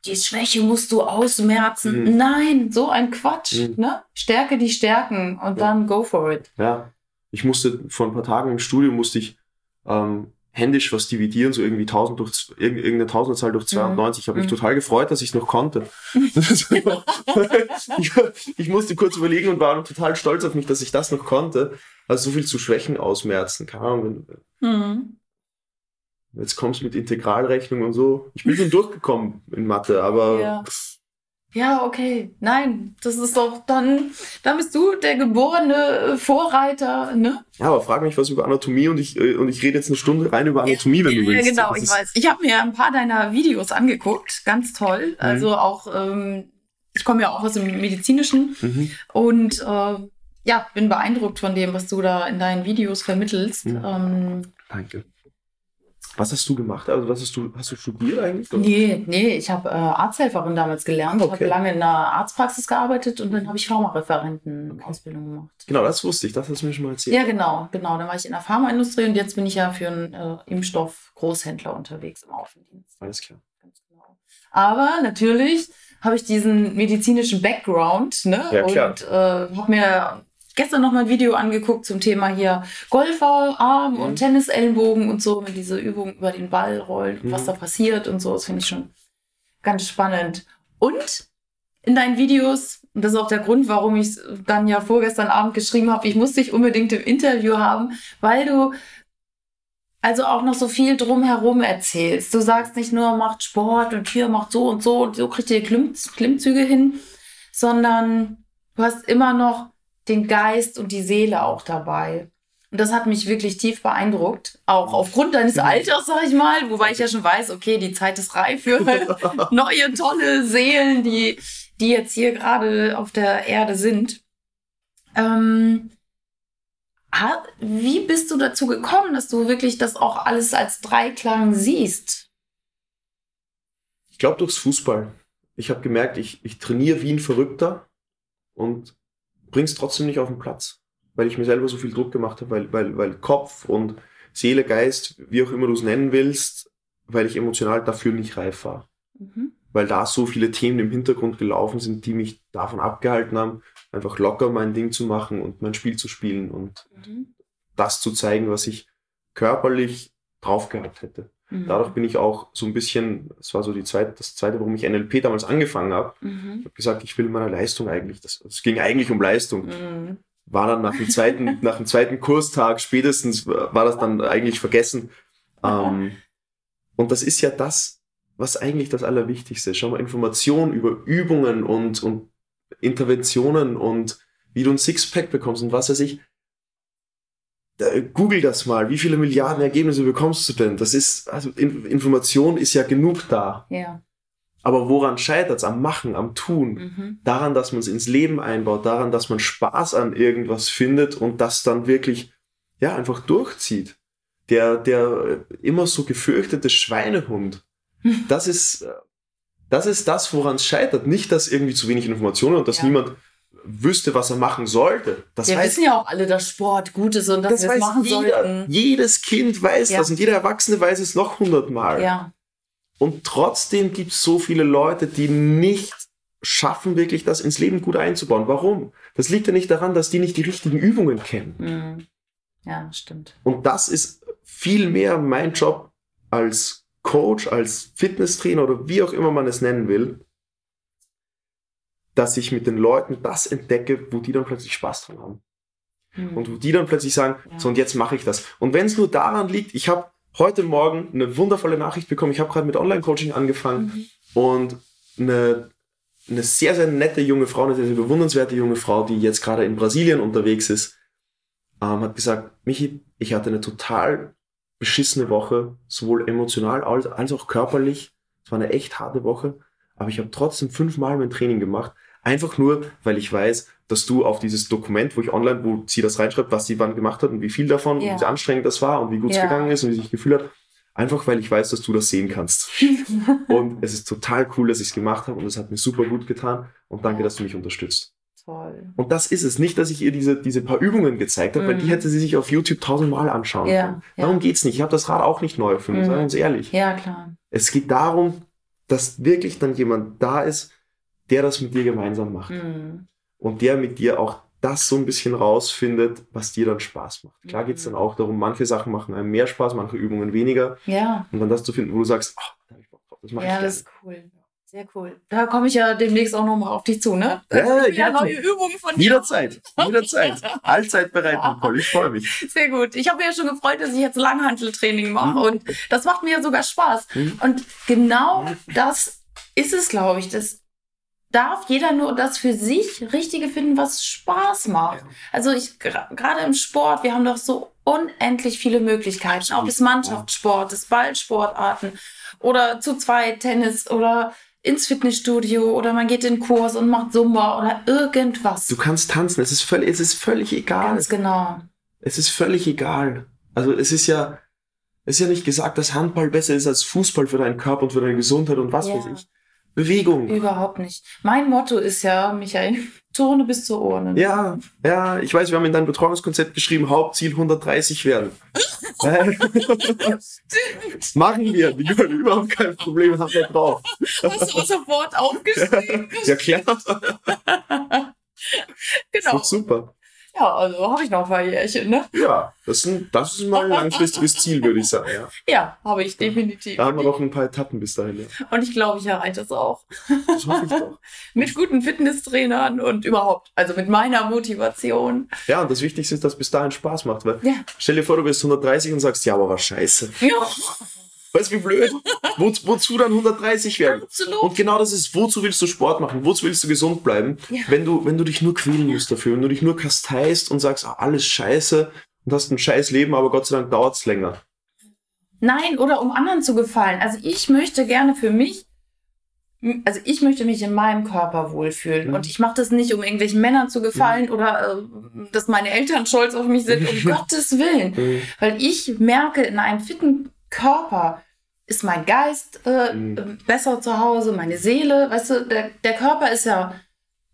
Die Schwäche musst du ausmerzen. Mhm. Nein, so ein Quatsch. Mhm. Ne? Stärke die Stärken und Ja. dann go for it. Ja. Ich musste vor ein paar Tagen im Studium musste ich ähm, händisch was dividieren, so irgendwie 1000 durch, irgendeine Tausenderzahl durch 92. Ich habe mich Mhm. total gefreut, dass ich es noch konnte. ich, musste kurz überlegen und war total stolz auf mich, dass ich das noch konnte. Also so viel zu Schwächen ausmerzen. Keine Ahnung, Mhm. Jetzt kommst mit Integralrechnung und so. Ich bin schon durchgekommen in Mathe, aber Ja. Ja, okay. Nein, das ist doch dann, dann bist du der geborene Vorreiter, ne? ja, aber frag mich was über Anatomie und ich, äh, und ich rede jetzt eine Stunde rein über Anatomie, wenn du willst. Ja, genau, Das ich weiß. Ich habe mir ein paar deiner Videos angeguckt, ganz toll. Mhm. Also auch, ähm, ich komme ja auch aus dem Medizinischen Mhm. und äh, ja, bin beeindruckt von dem, was du da in deinen Videos vermittelst. Mhm. Ähm, Danke. Was hast du gemacht? Also was hast du, hast du studiert eigentlich? nee, nee, ich habe äh, Arzthelferin damals gelernt, Okay. habe lange in einer Arztpraxis gearbeitet und dann habe ich Pharmareferenten-Ausbildung gemacht. Genau, das wusste ich, das hast du mir schon mal erzählt. Ja, genau, genau. Dann war ich in der Pharmaindustrie und jetzt bin ich ja für einen äh, Impfstoff-Großhändler unterwegs im Außendienst. Alles klar. Ganz genau. Aber natürlich habe ich diesen medizinischen Background ne? Ja, klar. und äh, habe mir gestern noch mal ein Video angeguckt zum Thema hier Golferarm Mhm. und Tennisellenbogen und so, mit diese Übung über den Ball rollen und Mhm. was da passiert und so. Das finde ich schon ganz spannend. Und in deinen Videos, und das ist auch der Grund, warum ich es dann ja vorgestern Abend geschrieben habe, ich muss dich unbedingt im Interview haben, weil du also auch noch so viel drumherum erzählst. Du sagst nicht nur, macht Sport und hier macht so und so und so kriegt ihr Klimm Klimmzüge hin, sondern du hast immer noch den Geist und die Seele auch dabei. Und das hat mich wirklich tief beeindruckt. Auch aufgrund deines Ja. Alters, sag ich mal, wobei ich ja schon weiß, okay, die Zeit ist reif für neue tolle Seelen, die, die jetzt hier gerade auf der Erde sind. Ähm, wie bist du dazu gekommen, dass du wirklich das auch alles als Dreiklang siehst? Ich glaube durchs Fußball. Ich habe gemerkt, ich, ich trainiere wie ein Verrückter und bring's trotzdem nicht auf den Platz, weil ich mir selber so viel Druck gemacht habe, weil, weil, weil Kopf und Seele, Geist, wie auch immer du es nennen willst, weil ich emotional dafür nicht reif war. Mhm. Weil da so viele Themen im Hintergrund gelaufen sind, die mich davon abgehalten haben, einfach locker mein Ding zu machen und mein Spiel zu spielen und Mhm. das zu zeigen, was ich körperlich drauf gehabt hätte. Mhm. Dadurch bin ich auch so ein bisschen, das war so die zweite, das zweite, warum ich NLP damals angefangen habe. Mhm. Ich habe gesagt, ich will in meiner Leistung eigentlich, das, es ging eigentlich um Leistung. Mhm. War dann nach dem zweiten, nach dem zweiten Kurstag spätestens war das dann eigentlich vergessen. Ähm, und das ist ja das, was eigentlich das Allerwichtigste ist. Schau mal, Informationen über Übungen und, und Interventionen und wie du ein Sixpack bekommst und was weiß ich. Google das mal. Wie viele Milliarden Ergebnisse bekommst du denn? Das ist, also In Information ist ja genug da. Ja. Aber woran scheitert es? Am Machen, am Tun. Mhm. Daran, dass man es ins Leben einbaut, daran, dass man Spaß an irgendwas findet und das dann wirklich, ja, einfach durchzieht. Der, der äh, immer so gefürchtete Schweinehund, das ist, äh, das ist das, woran es scheitert. Nicht, dass irgendwie zu wenig Informationen und dass Ja. niemand wüsste, was er machen sollte. Das Wir wissen ja auch alle, dass Sport gut ist und dass das wir es machen jeder. sollten. Jedes Kind weiß Ja. das und jeder Erwachsene weiß es noch hundertmal. Ja. Und trotzdem gibt es so viele Leute, die nicht schaffen, wirklich das ins Leben gut einzubauen. Warum? Das liegt ja nicht daran, dass die nicht die richtigen Übungen kennen. Mhm. Ja, stimmt. Und das ist viel mehr mein Job als Coach, als Fitnesstrainer oder wie auch immer man es nennen will, dass ich mit den Leuten das entdecke, wo die dann plötzlich Spaß dran haben. Mhm. Und wo die dann plötzlich sagen, Ja. so und jetzt mache ich das. Und wenn es nur daran liegt, ich habe heute Morgen eine wundervolle Nachricht bekommen, ich habe gerade mit Online-Coaching angefangen Mhm. und eine, eine sehr, sehr nette junge Frau, eine sehr, sehr bewundernswerte junge Frau, die jetzt gerade in Brasilien unterwegs ist, ähm, hat gesagt, Michi, ich hatte eine total beschissene Woche, sowohl emotional als, als auch körperlich. Es war eine echt harte Woche, aber ich habe trotzdem fünfmal mein Training gemacht. Einfach nur, weil ich weiß, dass du auf dieses Dokument, wo ich online, wo sie das reinschreibt, was sie wann gemacht hat und wie viel davon Ja. und wie anstrengend das war und wie gut es Ja. gegangen ist und wie sie sich gefühlt hat. Einfach weil ich weiß, dass du das sehen kannst. Und es ist total cool, dass ich es gemacht habe und es hat mir super gut getan. Und danke, Ja. dass du mich unterstützt. Toll. Und das ist es. Nicht, dass ich ihr diese, diese paar Übungen gezeigt habe, weil Mhm. die hätte sie sich auf YouTube tausendmal anschauen Ja, können. ja. Darum geht's nicht. Ich habe das Rad auch nicht neu erfunden, Mhm. seien wir uns ehrlich. Ja, klar. Es geht darum, dass wirklich dann jemand da ist, der das mit dir gemeinsam macht. Mhm. Und der mit dir auch das so ein bisschen rausfindet, was dir dann Spaß macht. Klar geht's Mhm. dann auch darum, manche Sachen machen einem mehr Spaß, manche Übungen weniger. Ja. Und dann das zu finden, wo du sagst, ach, da hab ich Bock drauf, das mache Ja, ich das gerne. ist cool. Sehr cool. Da komme ich ja demnächst auch nochmal auf dich zu, ne? Ja, ja neue Übungen von dir. Jederzeit, jederzeit. Allzeit bereit, Nicole. Ich freue mich. Sehr gut. Ich habe mir ja schon gefreut, dass ich jetzt Langhanteltraining mache und das macht mir ja sogar Spaß. Mhm. Und genau das ist es, glaube ich. Das darf jeder nur das für sich Richtige finden, was Spaß macht. Also ich gerade im Sport, wir haben doch so unendlich viele Möglichkeiten. Absolut. Ob es Mannschaftssport, es Ballsportarten oder zu zweit Tennis oder ins Fitnessstudio oder man geht in den Kurs und macht Zumba oder irgendwas. Du kannst tanzen, es ist völlig, es ist völlig egal. Ganz genau. Es ist völlig egal. Also es ist ja, es ist ja nicht gesagt, dass Handball besser ist als Fußball für deinen Körper und für deine Gesundheit und was Ja. weiß ich. Bewegung. Überhaupt nicht. Mein Motto ist ja, Michael, Turne bis zur Urne. Ja, ja, ich weiß, wir haben in deinem Betreuungskonzept geschrieben, Hauptziel 130 werden. Machen wir, Nicole, überhaupt kein Problem, haben wir drauf. Hast du sofort aufgeschrieben? Ja klar, genau. super. Ja, also habe ich noch ein paar Jährchen, ne? Ja, das ist, ein, das ist mal ein langfristiges Ziel, würde ich sagen. Ja. Ja, habe ich definitiv. Da haben wir noch ein paar Etappen bis dahin. Ja. und ich glaube, ich erreiche das auch. Das hoffe ich doch. Mit guten Fitnesstrainern und überhaupt. Also mit meiner Motivation. Ja, und das Wichtigste ist, dass es bis dahin Spaß macht. Weil Ja. stell dir vor, du bist 130 und sagst, ja, aber war scheiße. Ja, Weißt du, wie blöd? Wo, wozu dann 130 werden? absolut. Und genau das ist, wozu willst du Sport machen? Wozu willst du gesund bleiben? Ja. Wenn, du, wenn du dich nur quälen musst dafür, wenn du dich nur kasteist und sagst, ah, alles scheiße und hast ein scheiß Leben, aber Gott sei Dank dauert's länger. Nein, oder um anderen zu gefallen. Also ich möchte gerne für mich, also ich möchte mich in meinem Körper wohlfühlen. Mhm. Und ich mache das nicht, um irgendwelchen Männern zu gefallen oder äh, dass meine Eltern stolz auf mich sind, um Gottes Willen. Mhm. Weil ich merke, in einem fitten Körper ist mein Geist äh, Mhm. äh, besser zu Hause, meine Seele, weißt du, der, der Körper ist ja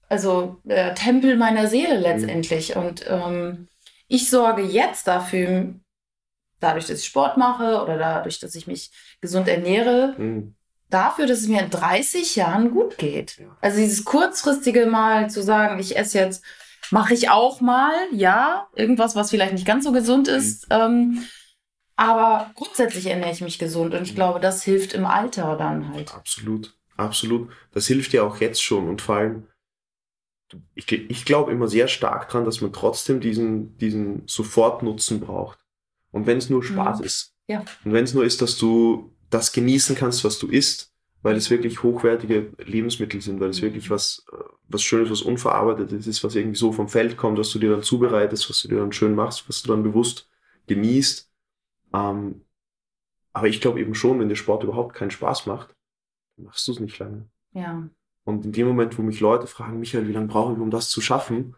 also der Tempel meiner Seele letztendlich. Und ähm, ich sorge jetzt dafür, dadurch, dass ich Sport mache oder dadurch, dass ich mich gesund ernähre, Mhm. dafür, dass es mir in 30 Jahren gut geht. Ja. Also dieses kurzfristige Mal zu sagen, ich esse jetzt, mache ich auch mal, ja, irgendwas, was vielleicht nicht ganz so gesund Mhm. ist. Ähm, aber grundsätzlich ernähre ich mich gesund und ich Mhm. glaube, das hilft im Alter dann halt. Absolut, absolut. Das hilft dir auch jetzt schon und vor allem, ich, ich glaube immer sehr stark dran, dass man trotzdem diesen, diesen Sofortnutzen braucht. Und wenn es nur Spaß Mhm. ist. Ja. Und wenn es nur ist, dass du das genießen kannst, was du isst, weil es wirklich hochwertige Lebensmittel sind, weil es Mhm. wirklich was, äh, was Schönes, was Unverarbeitetes ist, was irgendwie so vom Feld kommt, was du dir dann zubereitest, was du dir dann schön machst, was du dann bewusst genießt. Ähm, aber ich glaube eben schon, wenn dir Sport überhaupt keinen Spaß macht, dann machst du es nicht lange. Ja. Und in dem Moment, wo mich Leute fragen, Michael, wie lange brauche ich, um das zu schaffen?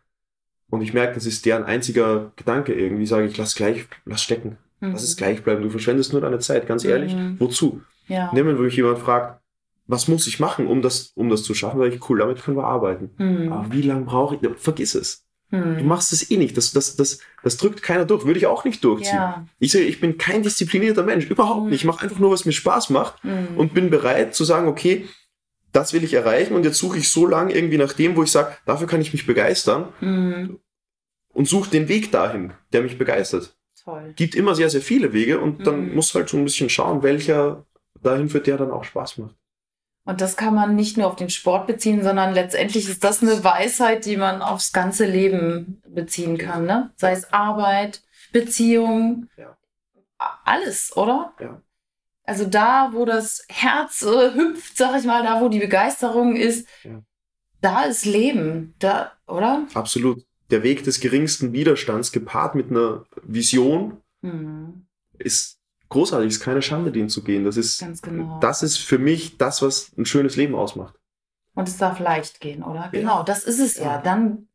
Und ich merke, das ist deren einziger Gedanke irgendwie, sage ich, lass gleich, lass stecken. Lass es gleich bleiben. Du verschwendest nur deine Zeit, ganz ehrlich. Mhm. Wozu? Ja. Moment, wo mich jemand fragt, was muss ich machen, um das, um das zu schaffen, sage ich, cool, damit können wir arbeiten. Mhm. Aber wie lange brauche ich? Vergiss es. Mhm. Du machst es eh nicht. Das, das, das, das drückt keiner durch. Würde ich auch nicht durchziehen. Ja. Ich sage, ich bin kein disziplinierter Mensch. Überhaupt Mhm. nicht. Ich mache einfach nur, was mir Spaß macht Mhm. und bin bereit zu sagen, okay, das will ich erreichen und jetzt suche ich so lange irgendwie nach dem, wo ich sage, dafür kann ich mich begeistern Mhm. und suche den Weg dahin, der mich begeistert. Toll. Gibt immer sehr, sehr viele Wege und dann Mhm. muss halt schon ein bisschen schauen, welcher dahin führt, der dann auch Spaß macht. Und das kann man nicht nur auf den Sport beziehen, sondern letztendlich ist das eine Weisheit, die man aufs ganze Leben beziehen kann, ne? Sei es Arbeit, Beziehung, Ja. alles, oder? Ja. Also da, wo das Herz äh, hüpft, sag ich mal, da, wo die Begeisterung ist, Ja. da ist Leben, da, oder? Absolut. Der Weg des geringsten Widerstands gepaart mit einer Vision Hm, ist großartig, ist keine Schande, den zu gehen. Das ist, genau. das ist für mich das, was ein schönes Leben ausmacht. Und es darf leicht gehen, oder? Genau, das ist es ja. Ja. Dann,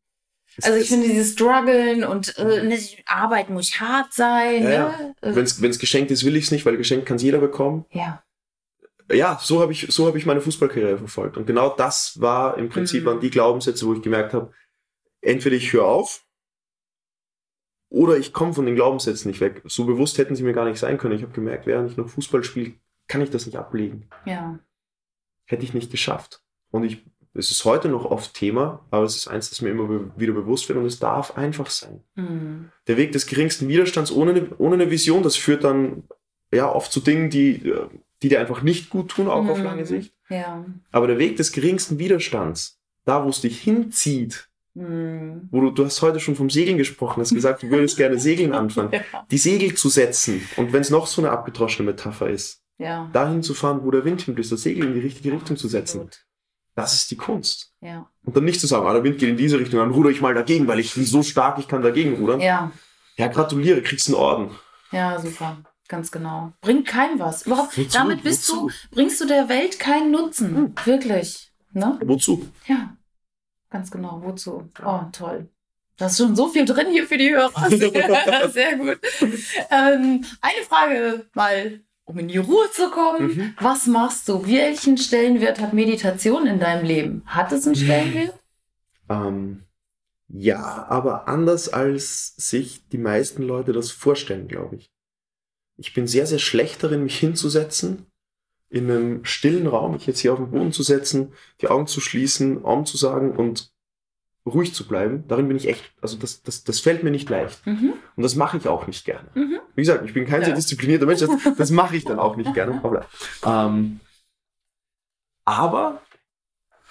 Es also ich finde dieses Struggeln und äh, ne, Arbeit muss hart sein. Ja, ne? Äh, Wenn es geschenkt ist, will ich es nicht, weil geschenkt kann es jeder bekommen. ja. Ja, so habe ich, so hab ich meine Fußballkarriere verfolgt. Und genau das war im Prinzip Mhm. waren die Glaubenssätze, wo ich gemerkt habe, entweder ich höre auf oder ich komme von den Glaubenssätzen nicht weg. So bewusst hätten sie mir gar nicht sein können. Ich habe gemerkt, während ich noch Fußball spiele, kann ich das nicht ablegen. Ja. Hätte ich nicht geschafft. Und ich, es ist heute noch oft Thema, aber es ist eins, das mir immer be- wieder bewusst wird und es darf einfach sein. Hm. Der Weg des geringsten Widerstands ohne eine, ohne eine Vision, das führt dann ja oft zu Dingen, die, die dir einfach nicht gut tun, auch auf Mhm. lange Sicht. Ja. Aber der Weg des geringsten Widerstands, da wo es dich hinzieht, Hm. wo du, du hast heute schon vom Segeln gesprochen, hast gesagt, du würdest gerne Segeln anfangen, Ja. die Segel zu setzen und wenn es noch so eine abgedroschene Metapher ist, ja. dahin zu fahren, wo der Wind hinbläst, das Segel in die richtige Richtung zu setzen, das ist die Kunst. Ja. Und dann nicht zu sagen, ah, der Wind geht in diese Richtung, dann ruder ich mal dagegen, weil ich bin so stark, ich kann dagegen rudern. Ja, ja. gratuliere, kriegst einen Orden. Ja, super. Ganz genau. Bringt keinem was. Überhaupt, Wozu? damit bist Wozu? du, bringst du der Welt keinen Nutzen. Hm. Wirklich. Ne? Wozu? Ja. Ganz genau. Wozu? Oh, toll. Da ist schon so viel drin hier für die Hörer. Sehr, sehr gut. Ähm, eine Frage mal, um in die Ruhe zu kommen. Mhm. Was machst du? Welchen Stellenwert hat Meditation in deinem Leben? Hat es einen Stellenwert? Ähm, ja, aber anders als sich die meisten Leute das vorstellen, glaube ich. Ich bin sehr, sehr schlecht darin, mich hinzusetzen, in einem stillen Raum, mich jetzt hier auf den Boden zu setzen, die Augen zu schließen, Arm zu sagen und ruhig zu bleiben. Darin bin ich echt, also das, das, das fällt mir nicht leicht. Mhm. Und das mache ich auch nicht gerne. Mhm. Wie gesagt, ich bin kein Ja. sehr disziplinierter Mensch, das, das mache ich dann auch nicht gerne. Ähm, aber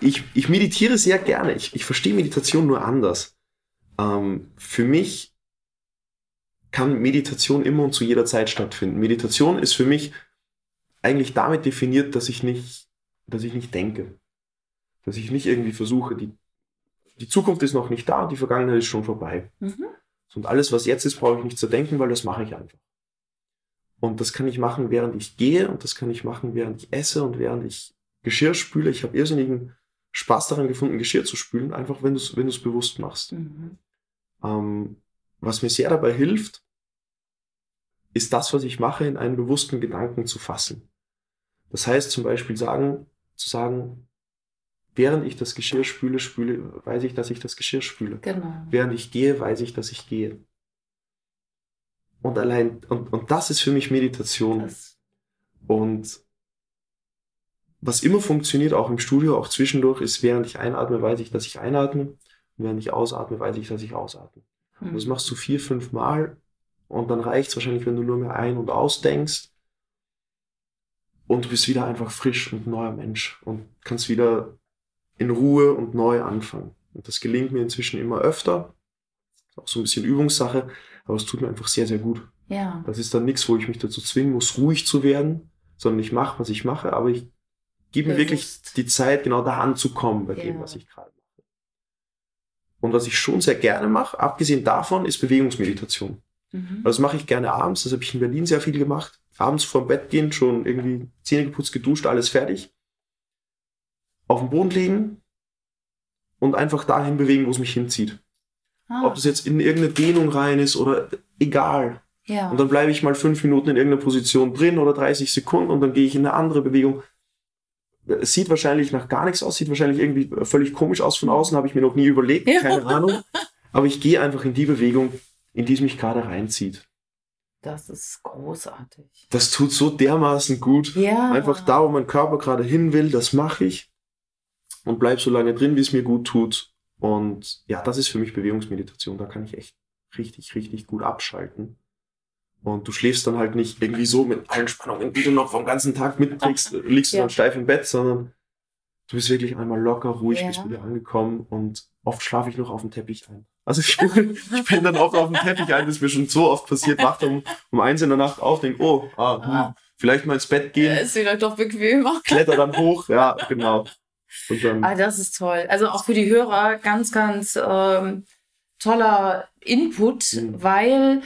ich, ich meditiere sehr gerne. Ich, ich verstehe Meditation nur anders. Ähm, für mich kann Meditation immer und zu jeder Zeit stattfinden. Meditation ist für mich eigentlich damit definiert, dass ich nicht, dass ich nicht denke. Dass ich nicht irgendwie versuche, die, die Zukunft ist noch nicht da und die Vergangenheit ist schon vorbei. Mhm. Und alles, was jetzt ist, brauche ich nicht zu denken, weil das mache ich einfach. Und das kann ich machen, während ich gehe und das kann ich machen, während ich esse und während ich Geschirr spüle. Ich habe irrsinnigen Spaß daran gefunden, Geschirr zu spülen, einfach wenn du es wenn du's bewusst machst. Mhm. Ähm, was mir sehr dabei hilft, ist das, was ich mache, in einen bewussten Gedanken zu fassen. Das heißt zum Beispiel sagen, zu sagen, während ich das Geschirr spüle, spüle, weiß ich, dass ich das Geschirr spüle. Genau. Während ich gehe, weiß ich, dass ich gehe. Und allein, und, und das ist für mich Meditation. Das, Und was immer funktioniert, auch im Studio, auch zwischendurch, ist, während ich einatme, weiß ich, dass ich einatme. Und während ich ausatme, weiß ich, dass ich ausatme. Mhm. Und das machst du vier, fünf Mal. Und dann reicht es wahrscheinlich, wenn du nur mehr ein- und ausdenkst. Und du bist wieder einfach frisch und neuer Mensch und kannst wieder in Ruhe und neu anfangen. Und das gelingt mir inzwischen immer öfter. Auch so ein bisschen Übungssache, aber es tut mir einfach sehr, sehr gut. Ja. Das ist dann nichts, wo ich mich dazu zwingen muss, ruhig zu werden, sondern ich mache, was ich mache, aber ich gebe mir wirklich die Zeit, genau da anzukommen bei ja. dem, was ich gerade mache. Und was ich schon sehr gerne mache, abgesehen davon, ist Bewegungsmeditation. Mhm. Das mache ich gerne abends, das habe ich in Berlin sehr viel gemacht. Abends vorm Bett gehen, schon irgendwie Zähne geputzt, geduscht, alles fertig. Auf dem Boden liegen und einfach dahin bewegen, wo es mich hinzieht. Ah. Ob das jetzt in irgendeine Dehnung rein ist oder egal. Ja. Und dann bleibe ich mal fünf Minuten in irgendeiner Position drin oder 30 Sekunden und dann gehe ich in eine andere Bewegung. Sieht wahrscheinlich nach gar nichts aus, sieht wahrscheinlich irgendwie völlig komisch aus von außen, habe ich mir noch nie überlegt, ja. keine Ahnung. Aber ich gehe einfach in die Bewegung, in die es mich gerade reinzieht. Das ist großartig. Das tut so dermaßen gut. Ja. Einfach da, wo mein Körper gerade hin will, das mache ich und bleib so lange drin, wie es mir gut tut. Und ja, das ist für mich Bewegungsmeditation. Da kann ich echt richtig, richtig gut abschalten. Und du schläfst dann halt nicht irgendwie so mit allen Spannungen, die du noch vom ganzen Tag mitträgst, liegst du ja. dann steif im Bett, sondern du bist wirklich einmal locker, ruhig, ja. bist wieder angekommen und oft schlafe ich noch auf dem Teppich ein. Also ich bin, ich bin dann oft auf dem Teppich ein, das ist mir schon so oft passiert, wacht um, um eins in der Nacht auf, denk, oh, ah, hm, ah. vielleicht mal ins Bett gehen. Ja, ist vielleicht doch bequemer. Kletter dann hoch, ja, genau. Und dann, ah, das ist toll. Also auch für die Hörer ganz, ganz ähm, toller Input, mhm. weil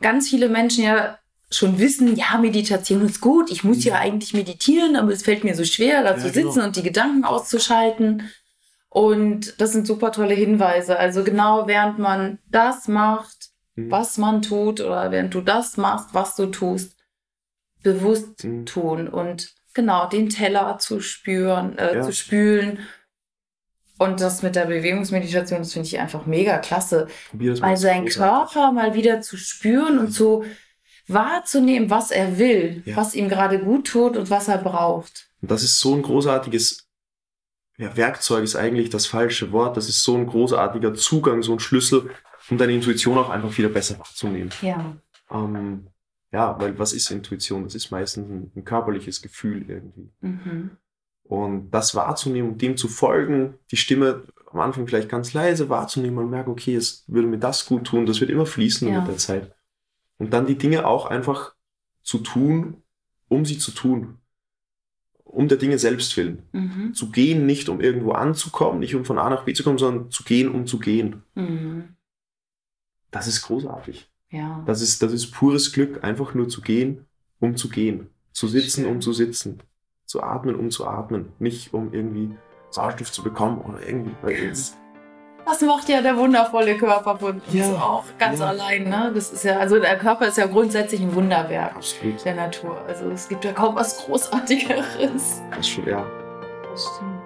ganz viele Menschen ja schon wissen, ja, Meditation ist gut, ich muss ja mhm. eigentlich meditieren, aber es fällt mir so schwer, da ja, zu sitzen genau. und die Gedanken auszuschalten. Und das sind super tolle Hinweise. Also genau während man das macht, mhm. was man tut, oder während du das machst, was du tust, bewusst mhm. tun und genau den Teller zu spüren, äh, ja. zu spülen. Und das mit der Bewegungsmeditation, das finde ich einfach mega klasse. Mal seinen Körper mal wieder zu spüren und zu wahrzunehmen, was er will, ja. was ihm gerade gut tut und was er braucht. Und das ist so ein großartiges ja, Werkzeug ist eigentlich das falsche Wort. Das ist so ein großartiger Zugang, so ein Schlüssel, um deine Intuition auch einfach wieder besser wahrzunehmen. Ja. Ähm, ja, weil was ist Intuition? Das ist meistens ein, ein körperliches Gefühl irgendwie. Mhm. Und das wahrzunehmen und dem zu folgen, die Stimme am Anfang vielleicht ganz leise wahrzunehmen und merken, okay, es würde mir das gut tun, das wird immer fließen ja. mit der Zeit. Und dann die Dinge auch einfach zu tun, um sie zu tun. Um der Dinge selbst willen. Mhm. Zu gehen, nicht um irgendwo anzukommen, nicht um von A nach B zu kommen, sondern zu gehen, um zu gehen. Mhm. Das ist großartig. Ja. Das ist, das ist pures Glück, einfach nur zu gehen, um zu gehen. Zu sitzen, um zu sitzen. Zu atmen, um zu atmen. Nicht um irgendwie Sauerstoff zu bekommen oder irgendwie. Weil es, das macht ja der wundervolle Körper von uns ja, auch ganz ja. allein. Ne? Das ist ja, also der Körper ist ja grundsätzlich ein Wunderwerk Absolut. der Natur. Also es gibt ja kaum was Großartigeres. Das schon, ja. Das stimmt.